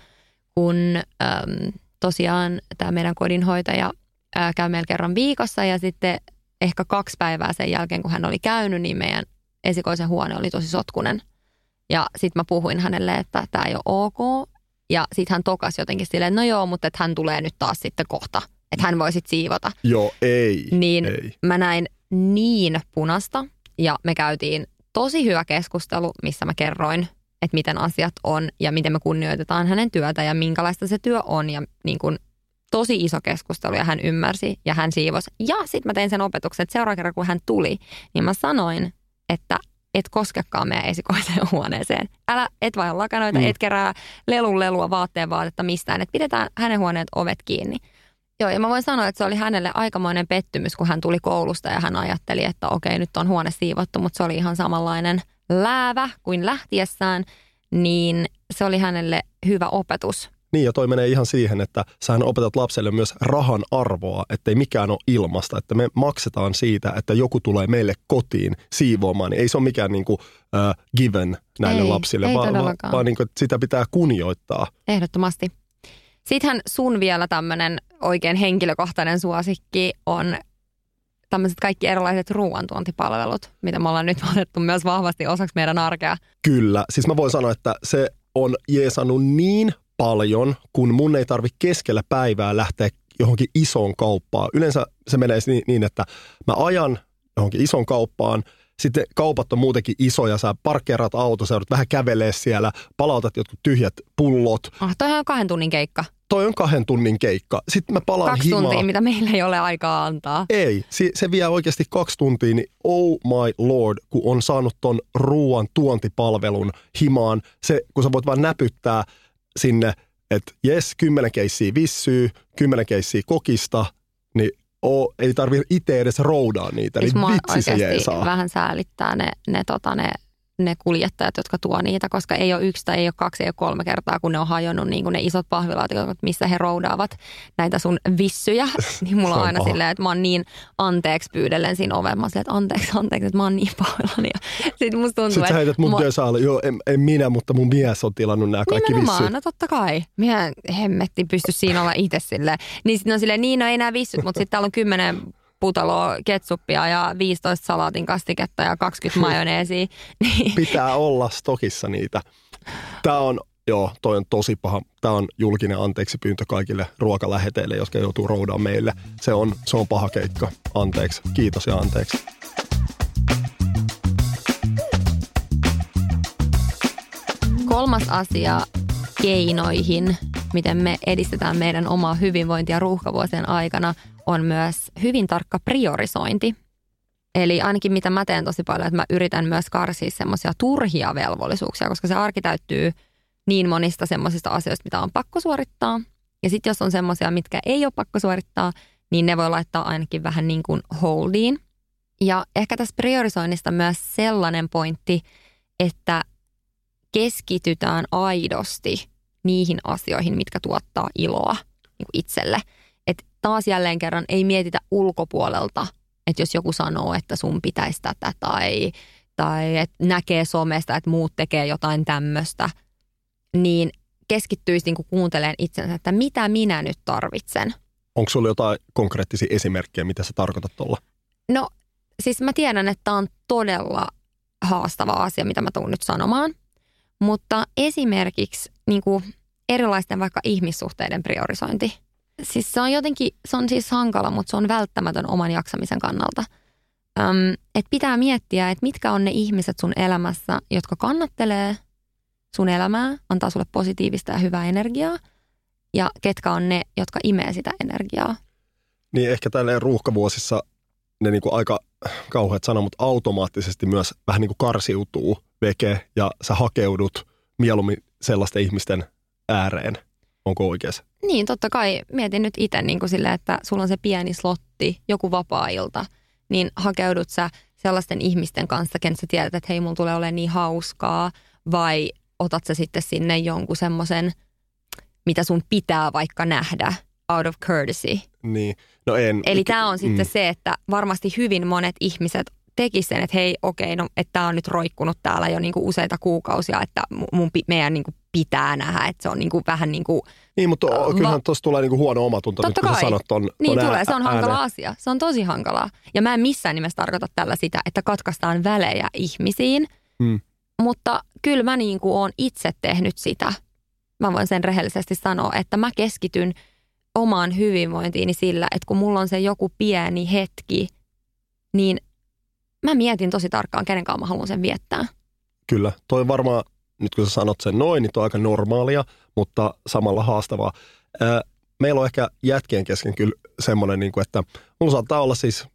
kun äm, tosiaan tämä meidän kodinhoitaja ää, käy meillä kerran viikossa ja sitten ehkä kaksi päivää sen jälkeen, kun hän oli käynyt, niin meidän esikoisen huone oli tosi sotkunen. Ja sitten mä puhuin hänelle, että tämä ei ole ok. Ja sitten hän tokas jotenkin silleen, no joo, mutta että hän tulee nyt taas sitten kohta. Että hän voi sitten siivota. Joo, ei. Niin ei. mä näin niin punasta ja me käytiin tosi hyvä keskustelu, missä mä kerroin, että miten asiat on ja miten me kunnioitetaan hänen työtä ja minkälaista se työ on ja niin kuin tosi iso keskustelu ja hän ymmärsi ja hän siivosi. Ja sitten mä tein sen opetuksen, että seuraava kerran kun hän tuli, niin mä sanoin, että et koskekaan meidän esikoiseen huoneeseen. Älä, et vaan lakanoita, Mm. et kerää lelun lelua vaatteen vaatetta mistään, että pidetään hänen huoneet ovet kiinni. Joo, ja mä voin sanoa, että se oli hänelle aikamoinen pettymys, kun hän tuli koulusta ja hän ajatteli, että okei, nyt on huone siivottu, mutta se oli ihan samanlainen läävä kuin lähtiessään, niin se oli hänelle hyvä opetus. Niin, ja toi menee ihan siihen, että sähän opetat lapselle myös rahan arvoa, ettei mikään ole ilmasta, että me maksetaan siitä, että joku tulee meille kotiin siivoamaan, niin ei se ole mikään niin kuin, äh, given näille Ei, lapsille, ei vaan, vaan, todellakaan. vaan niin kuin, sitä pitää kunnioittaa. Ehdottomasti. Sittenhän sun vielä tämmöinen oikein henkilökohtainen suosikki on tämmöiset kaikki erilaiset ruoantuontipalvelut, mitä me ollaan nyt otettu myös vahvasti osaksi meidän arkea. Kyllä, siis mä voin sanoa, että se on jeesannut niin paljon, kun mun ei tarvi keskellä päivää lähteä johonkin isoon kauppaan. Yleensä se menee niin, että mä ajan johonkin isoon kauppaan, sitten kaupat on muutenkin isoja, sä parkkeerat auto, sä vähän kävelee siellä, palautat jotkut tyhjät pullot. Ah, toi on kahden tunnin keikka. Toi on kahden tunnin keikka. Sitten mä palaan Kaksi himaan. tuntia, mitä meillä ei ole aikaa antaa. Ei, se, se vie oikeasti kaksi tuntia, niin oh my lord, kun on saanut ton ruoan tuontipalvelun himaan. Se, kun sä voit vaan näpyttää sinne, että jes, kymmenen keissiä vissyy, kymmenen keissiä kokista, niin oo, ei tarvi itse edes roudaa niitä, Siis niin vitsi se jeesaa. vähän säälittää ne, ne, tota, ne, ne kuljettajat, jotka tuo niitä, koska ei ole yksi tai ei ole kaksi, ei ole kolme kertaa, kun ne on hajonnut niin kuin ne isot pahvilaatikot, missä he roudaavat näitä sun vissyjä. Niin mulla on aina paha. silleen, että mä oon niin anteeksi pyydellen siinä ovella. Mä oon silleen, että anteeksi, anteeksi, että mä oon niin pahoillani. Sitten musta tuntuu, Sitten sä heität mun dösaalle, joo, en, en, minä, mutta mun mies on tilannut nämä kaikki Nimenomaan, vissyt. no totta kai. Minä hemmetti pysty siinä olla itse silleen. Niin sitten on silleen, niin no ei nämä vissyt, mutta sitten täällä on kymmenen putaloa ketsuppia ja 15 salaatin kastiketta ja 20 majoneesia. Niin, Pitää olla stokissa niitä. Tämä on, joo, toi on tosi paha. Tämä on julkinen anteeksi pyyntö kaikille ruokaläheteille, jotka joutuu roudaan meille. Se on, se on paha keikka. Anteeksi. Kiitos ja anteeksi. kolmas asia keinoihin, miten me edistetään meidän omaa hyvinvointia ruuhkavuosien aikana, on myös hyvin tarkka priorisointi. Eli ainakin mitä mä teen tosi paljon, että mä yritän myös karsia semmoisia turhia velvollisuuksia, koska se arki täyttyy niin monista semmoisista asioista, mitä on pakko suorittaa. Ja sitten jos on semmoisia, mitkä ei ole pakko suorittaa, niin ne voi laittaa ainakin vähän niin kuin holdiin. Ja ehkä tässä priorisoinnista myös sellainen pointti, että keskitytään aidosti niihin asioihin, mitkä tuottaa iloa niin kuin itselle. Taas jälleen kerran ei mietitä ulkopuolelta, että jos joku sanoo, että sun pitäisi tätä tai, tai että näkee somesta, että muut tekee jotain tämmöistä, niin keskittyisi niin kuin kuuntelemaan itsensä, että mitä minä nyt tarvitsen. Onko sulla jotain konkreettisia esimerkkejä, mitä sä tarkoitat tuolla? No siis mä tiedän, että tämä on todella haastava asia, mitä mä tuun nyt sanomaan. Mutta esimerkiksi niin kuin erilaisten vaikka ihmissuhteiden priorisointi. Siis se on jotenkin, se on siis hankala, mutta se on välttämätön oman jaksamisen kannalta. Öm, että pitää miettiä, että mitkä on ne ihmiset sun elämässä, jotka kannattelee sun elämää, antaa sulle positiivista ja hyvää energiaa. Ja ketkä on ne, jotka imee sitä energiaa. Niin ehkä tälleen ruuhkavuosissa ne niinku aika kauheat sana, mutta automaattisesti myös vähän niin kuin karsiutuu veke ja sä hakeudut mieluummin sellaisten ihmisten ääreen. Onko oikeassa? Niin, totta kai. Mietin nyt itse niin kuin silleen, että sulla on se pieni slotti, joku vapaa-ilta, niin hakeudut sä sellaisten ihmisten kanssa, ken sä tiedät, että hei, mulla tulee olemaan niin hauskaa, vai otat sä sitten sinne jonkun semmoisen, mitä sun pitää vaikka nähdä, out of courtesy. Niin. No en. Eli tämä on sitten Mm. se, että varmasti hyvin monet ihmiset tekisivät sen, että hei, okei, no, että tämä on nyt roikkunut täällä jo niinku useita kuukausia, että mu- mun, meidän niinku pitää nähdä, että se on niinku vähän niin kuin Niin, mutta Va- kyllähän tuossa tulee niinku huono omatunto, Totta nyt kun sä sanot ton, Niin ton tulee, ää- se on hankala ääneen. asia. Se on tosi hankalaa. Ja mä en missään nimessä tarkoita tällä sitä, että katkaistaan välejä ihmisiin. Hmm. Mutta kyllä mä niin kuin oon itse tehnyt sitä. Mä voin sen rehellisesti sanoa, että mä keskityn omaan hyvinvointiini sillä, että kun mulla on se joku pieni hetki, niin mä mietin tosi tarkkaan, kenen kanssa mä haluan sen viettää. Kyllä, toi varmaan, nyt kun sä sanot sen noin, niin toi on aika normaalia, mutta samalla haastavaa. Ää, meillä on ehkä jätkien kesken kyllä semmoinen, niin kuin, että mulla saattaa olla siis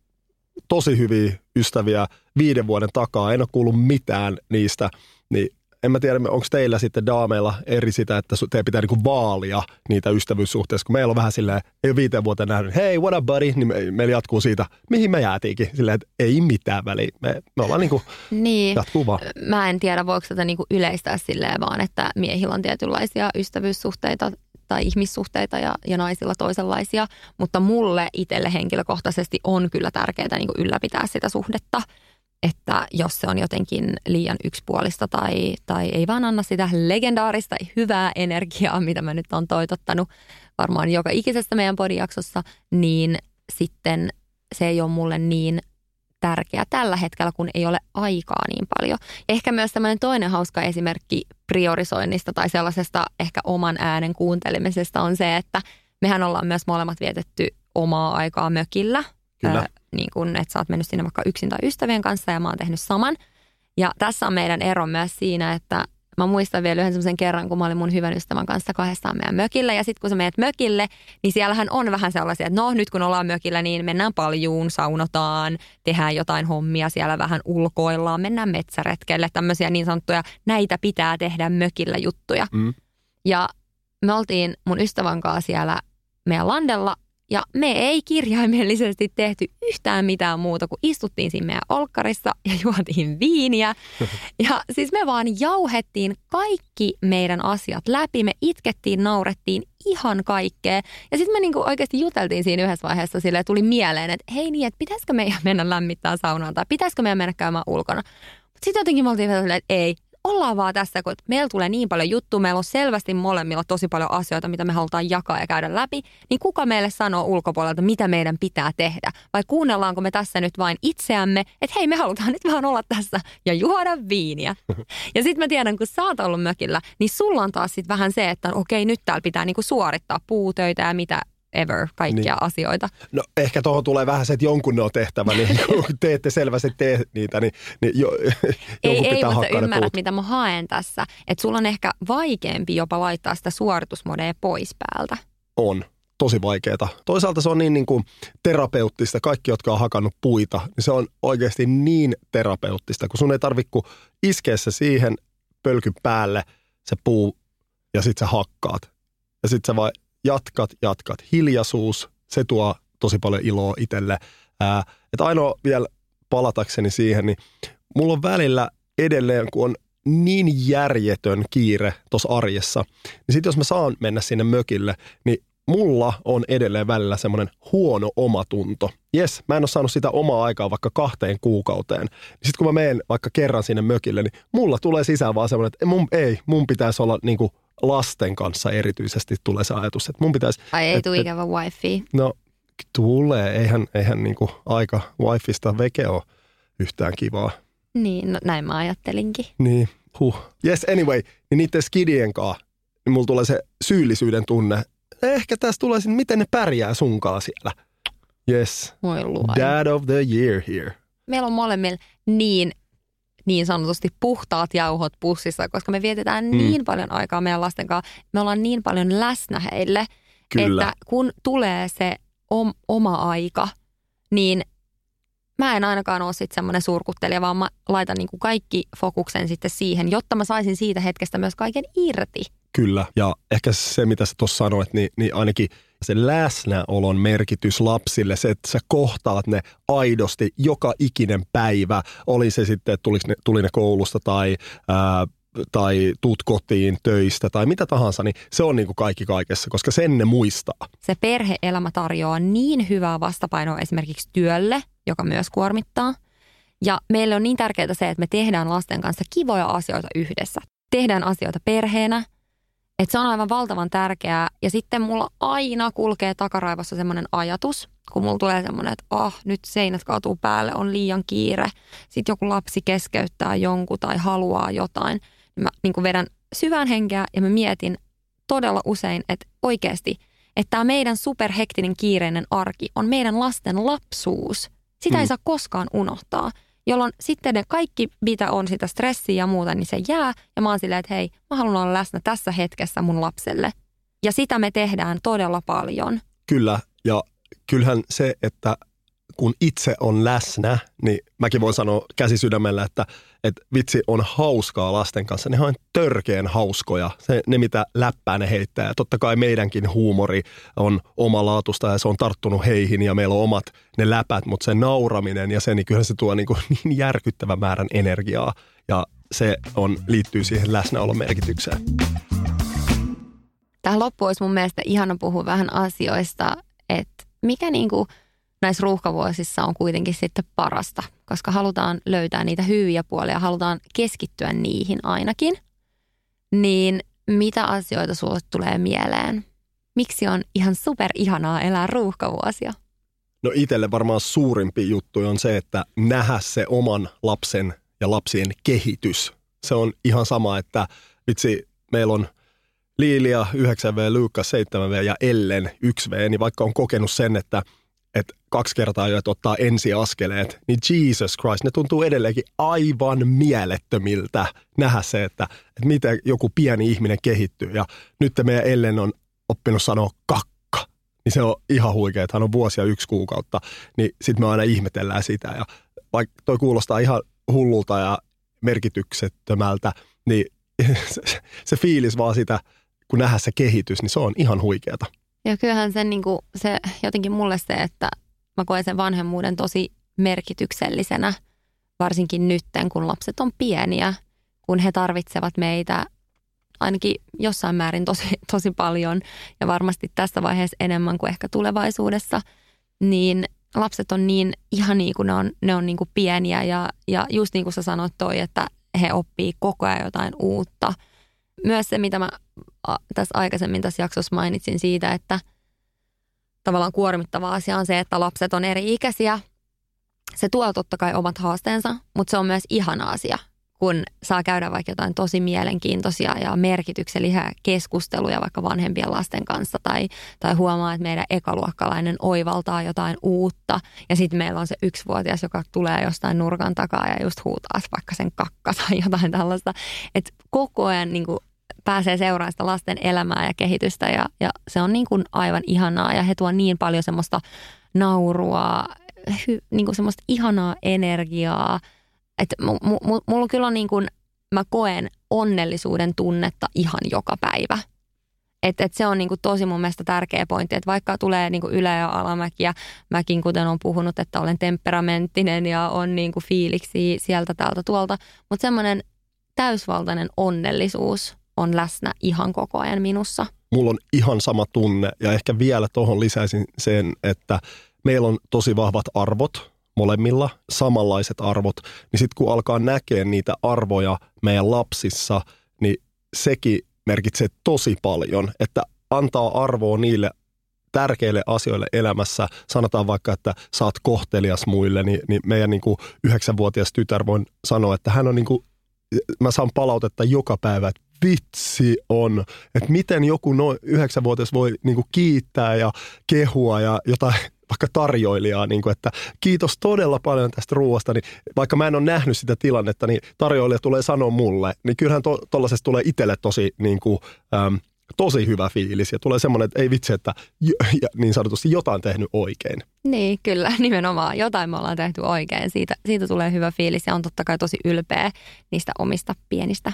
tosi hyviä ystäviä viiden vuoden takaa, en ole kuullut mitään niistä, niin en mä tiedä, onko teillä sitten daameilla eri sitä, että teidän pitää niinku vaalia niitä ystävyyssuhteissa, kun meillä on vähän silleen, ei ole viiteen vuoteen nähnyt, hei, what up buddy, niin me, meillä jatkuu siitä, mihin me jäätiinkin, silleen, että ei mitään väliä, me, me ollaan niinku, Niin. jatkuu vaan. Mä en tiedä, voiko tätä niinku yleistää silleen vaan, että miehillä on tietynlaisia ystävyyssuhteita tai ihmissuhteita ja, ja naisilla toisenlaisia, mutta mulle itselle henkilökohtaisesti on kyllä tärkeää niinku ylläpitää sitä suhdetta, että jos se on jotenkin liian yksipuolista tai, tai ei vaan anna sitä legendaarista hyvää energiaa, mitä mä nyt on toitottanut varmaan joka ikisessä meidän podijaksossa, niin sitten se ei ole mulle niin tärkeä tällä hetkellä, kun ei ole aikaa niin paljon. Ehkä myös tämmöinen toinen hauska esimerkki priorisoinnista tai sellaisesta ehkä oman äänen kuuntelemisesta on se, että mehän ollaan myös molemmat vietetty omaa aikaa mökillä. Kyllä. Niin kuin, että sä oot mennyt sinne vaikka yksin tai ystävien kanssa ja mä oon tehnyt saman. Ja tässä on meidän ero myös siinä, että Mä muistan vielä yhden semmoisen kerran, kun mä olin mun hyvän ystävän kanssa kahdestaan meidän mökillä. Ja sitten kun sä meet mökille, niin siellähän on vähän sellaisia, että no nyt kun ollaan mökillä, niin mennään paljuun, saunotaan, tehdään jotain hommia, siellä vähän ulkoillaan, mennään metsäretkelle. Tämmöisiä niin sanottuja, näitä pitää tehdä mökillä juttuja. Mm. Ja me oltiin mun ystävän kanssa siellä meidän landella ja me ei kirjaimellisesti tehty yhtään mitään muuta kuin istuttiin siinä meidän olkkarissa ja juotiin viiniä. Ja siis me vaan jauhettiin kaikki meidän asiat läpi. Me itkettiin, naurettiin ihan kaikkea. Ja sitten me niinku oikeasti juteltiin siinä yhdessä vaiheessa sille ja tuli mieleen, että hei niin, että pitäisikö meidän mennä lämmittää saunaan tai pitäisikö meidän mennä käymään ulkona. Sitten jotenkin me oltiin että ei, ollaan vaan tässä, kun meillä tulee niin paljon juttuja, meillä on selvästi molemmilla tosi paljon asioita, mitä me halutaan jakaa ja käydä läpi, niin kuka meille sanoo ulkopuolelta, mitä meidän pitää tehdä? Vai kuunnellaanko me tässä nyt vain itseämme, että hei me halutaan nyt vaan olla tässä ja juoda viiniä. Ja sitten mä tiedän, kun sä oot ollut mökillä, niin sulla on taas sitten vähän se, että okei nyt täällä pitää niinku suorittaa puutöitä ja mitä ever, kaikkia Niin. asioita. No ehkä tuohon tulee vähän se, että jonkun ne on tehtävä, niin kun teette selvästi tee niitä, niin, niin jo, Ei, ei, mutta ymmärrät, puut. mitä mä haen tässä. Että sulla on ehkä vaikeampi jopa laittaa sitä suoritusmodea pois päältä. On tosi vaikeaa. Toisaalta se on niin, niin kuin terapeuttista. Kaikki, jotka on hakannut puita, niin se on oikeasti niin terapeuttista, kun sun ei tarvitse kuin iskeä se siihen pölkyn päälle se puu ja sit sä hakkaat. Ja sit sä vaan jatkat, jatkat. Hiljaisuus, se tuo tosi paljon iloa itselle. Ää, että ainoa vielä palatakseni siihen, niin mulla on välillä edelleen, kun on niin järjetön kiire tuossa arjessa, niin sitten jos mä saan mennä sinne mökille, niin mulla on edelleen välillä semmoinen huono omatunto. Jes, mä en ole saanut sitä omaa aikaa vaikka kahteen kuukauteen. Sitten kun mä menen vaikka kerran sinne mökille, niin mulla tulee sisään vaan semmoinen, että mun, ei, mun pitäisi olla niinku lasten kanssa erityisesti tulee se ajatus, että mun pitäisi... Ai ei et- tule ikävä wifi. No tulee, eihän, eihän niinku aika wifista veke ole yhtään kivaa. Niin, no, näin mä ajattelinkin. Niin, huh. Yes, anyway, niin niiden skidien kanssa, niin mulla tulee se syyllisyyden tunne. Ehkä tässä tulee sitten, miten ne pärjää sunkaan siellä. Yes, Voi luoja. dad of the year here. Meillä on molemmilla niin, niin sanotusti puhtaat jauhot pussissa, koska me vietetään Mm. niin paljon aikaa meidän lasten kanssa. Me ollaan niin paljon läsnä heille, Kyllä. että kun tulee se om, oma aika, niin mä en ainakaan ole sitten semmoinen surkuttelija, vaan mä laitan niin kuin kaikki fokuksen sitten siihen, jotta mä saisin siitä hetkestä myös kaiken irti. Kyllä, ja ehkä se, mitä sä tuossa sanoit, niin, niin ainakin se läsnäolon merkitys lapsille, se, että sä kohtaat ne aidosti joka ikinen päivä, oli se sitten, että ne, tuli ne koulusta tai, ää, tai tuut kotiin töistä tai mitä tahansa, niin se on niin kuin kaikki kaikessa, koska sen ne muistaa. Se perheelämä tarjoaa niin hyvää vastapainoa esimerkiksi työlle, joka myös kuormittaa. Ja meille on niin tärkeää se, että me tehdään lasten kanssa kivoja asioita yhdessä. Tehdään asioita perheenä. Että se on aivan valtavan tärkeää. Ja sitten mulla aina kulkee takaraivossa semmoinen ajatus, kun mulla tulee semmoinen, että ah, nyt seinät kaatuu päälle, on liian kiire. Sitten joku lapsi keskeyttää jonkun tai haluaa jotain. Niin mä niin kuin vedän syvään henkeä ja mä mietin todella usein, että oikeasti, että tämä meidän superhektinen kiireinen arki on meidän lasten lapsuus. Sitä ei Mm. saa koskaan unohtaa. Jolloin sitten ne kaikki, mitä on sitä stressiä ja muuta, niin se jää. Ja mä oon silleen, että hei, mä haluan olla läsnä tässä hetkessä mun lapselle. Ja sitä me tehdään todella paljon. Kyllä, ja kyllähän se, että kun itse on läsnä, niin mäkin voin sanoa käsi sydämellä, että, että vitsi on hauskaa lasten kanssa. Ne on törkeen hauskoja, se, ne mitä läppää ne heittää. Ja totta kai meidänkin huumori on omalaatusta ja se on tarttunut heihin ja meillä on omat ne läpät, mutta se nauraminen ja se, niin kyllähän se tuo niin, kuin niin järkyttävän määrän energiaa ja se on, liittyy siihen läsnäolon merkitykseen. Tähän loppuun olisi mun mielestä ihana puhua vähän asioista, että mikä niin kuin näissä ruuhkavuosissa on kuitenkin sitten parasta, koska halutaan löytää niitä hyviä puolia, halutaan keskittyä niihin ainakin. Niin mitä asioita sulle tulee mieleen? Miksi on ihan super ihanaa elää ruuhkavuosia? No itselle varmaan suurimpi juttu on se, että nähdä se oman lapsen ja lapsien kehitys. Se on ihan sama, että vitsi, meillä on Liilia 9V, Luukka 7V ja Ellen 1V, niin vaikka on kokenut sen, että, että kaksi kertaa jo, että ottaa ensiaskeleet, niin Jesus Christ, ne tuntuu edelleenkin aivan mielettömiltä nähdä se, että, että miten joku pieni ihminen kehittyy. Ja nyt meidän Ellen on oppinut sanoa kakka, niin se on ihan huikea, että hän on vuosia yksi kuukautta, niin sitten me aina ihmetellään sitä. Ja vaikka toi kuulostaa ihan hullulta ja merkityksettömältä, niin se, se fiilis vaan sitä, kun nähdä se kehitys, niin se on ihan huikeata. Ja kyllähän sen, niin kuin, se jotenkin mulle se, että mä koen sen vanhemmuuden tosi merkityksellisenä, varsinkin nytten, kun lapset on pieniä, kun he tarvitsevat meitä ainakin jossain määrin tosi, tosi paljon ja varmasti tässä vaiheessa enemmän kuin ehkä tulevaisuudessa, niin lapset on niin ihan niin kuin ne on, ne on niin kuin pieniä ja, ja just niin kuin sä sanoit toi, että he oppii koko ajan jotain uutta. Myös se, mitä mä tässä aikaisemmin tässä jaksossa mainitsin siitä, että tavallaan kuormittava asia on se, että lapset on eri ikäisiä. Se tuo totta kai omat haasteensa, mutta se on myös ihana asia, kun saa käydä vaikka jotain tosi mielenkiintoisia ja merkityksellisiä keskusteluja vaikka vanhempien lasten kanssa tai, tai huomaa, että meidän ekaluokkalainen oivaltaa jotain uutta ja sitten meillä on se yksivuotias, joka tulee jostain nurkan takaa ja just huutaa vaikka sen kakka tai jotain tällaista. Että koko ajan niin kuin pääsee seuraamaan sitä lasten elämää ja kehitystä ja, ja se on niin kuin aivan ihanaa ja he tuo niin paljon semmoista naurua, hy, niin kuin semmoista ihanaa energiaa – että mulla kyllä on niin kuin, mä koen onnellisuuden tunnetta ihan joka päivä. Et, et se on niinku tosi mun mielestä tärkeä pointti, että vaikka tulee niinku ylä- ja alamäkiä, mäkin kuten on puhunut, että olen temperamenttinen ja on niinku fiiliksi sieltä täältä tuolta, mutta semmoinen täysvaltainen onnellisuus on läsnä ihan koko ajan minussa. Mulla on ihan sama tunne ja ehkä vielä tuohon lisäisin sen, että meillä on tosi vahvat arvot molemmilla samanlaiset arvot, niin sitten kun alkaa näkeä niitä arvoja meidän lapsissa, niin sekin merkitsee tosi paljon, että antaa arvoa niille tärkeille asioille elämässä. Sanotaan vaikka, että saat kohtelias muille, niin, niin meidän niin kuin yhdeksänvuotias tytär voin sanoa, että hän on niin kuin, mä saan palautetta joka päivä, että vitsi on, että miten joku noin yhdeksänvuotias voi niin kuin kiittää ja kehua ja jotain vaikka tarjoilijaa, niin kuin, että kiitos todella paljon tästä ruoasta, niin vaikka mä en ole nähnyt sitä tilannetta, niin tarjoilija tulee sanoa mulle, niin kyllähän tuollaisesta to, tulee itselle tosi niin kuin, äm, tosi hyvä fiilis ja tulee semmoinen, että ei vitsi, että niin sanotusti jotain tehnyt oikein. Niin, kyllä, nimenomaan. Jotain me ollaan tehty oikein. Siitä, siitä tulee hyvä fiilis ja on totta kai tosi ylpeä niistä omista pienistä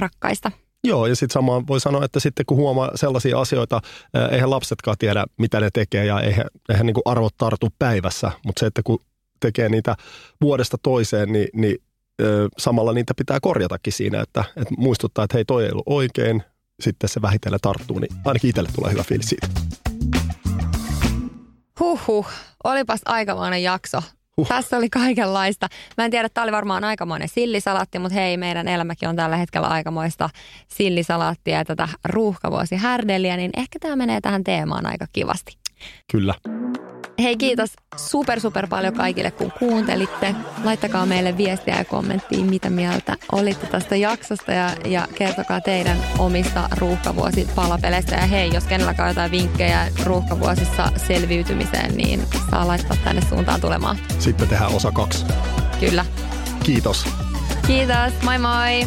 rakkaista Joo, ja sitten samaan voi sanoa, että sitten kun huomaa sellaisia asioita, eh, eihän lapsetkaan tiedä, mitä ne tekee, ja eihän, eihän niin kuin arvot tartu päivässä, mutta se, että kun tekee niitä vuodesta toiseen, niin, niin samalla niitä pitää korjatakin siinä, että, että muistuttaa, että hei, toi ei ollut oikein, sitten se vähitellen tarttuu, niin ainakin itselle tulee hyvä fiilis siitä. Huhhuh, olipas aikamoinen jakso. Huh. Tässä oli kaikenlaista. Mä en tiedä, että tämä oli varmaan aikamoinen sillisalaatti, mutta hei, meidän elämäkin on tällä hetkellä aikamoista sillisalaattia ja tätä ruuhkavuosi härdeliä, niin ehkä tämä menee tähän teemaan aika kivasti. Kyllä. Hei kiitos super super paljon kaikille kun kuuntelitte. Laittakaa meille viestiä ja kommenttia, mitä mieltä olitte tästä jaksosta ja, ja kertokaa teidän omista ruuhkavuosipalapeleistä. Ja hei, jos kenelläkään on jotain vinkkejä ruuhkavuosissa selviytymiseen, niin saa laittaa tänne suuntaan tulemaan. Sitten tehdään osa kaksi. Kyllä. Kiitos. Kiitos, moi moi.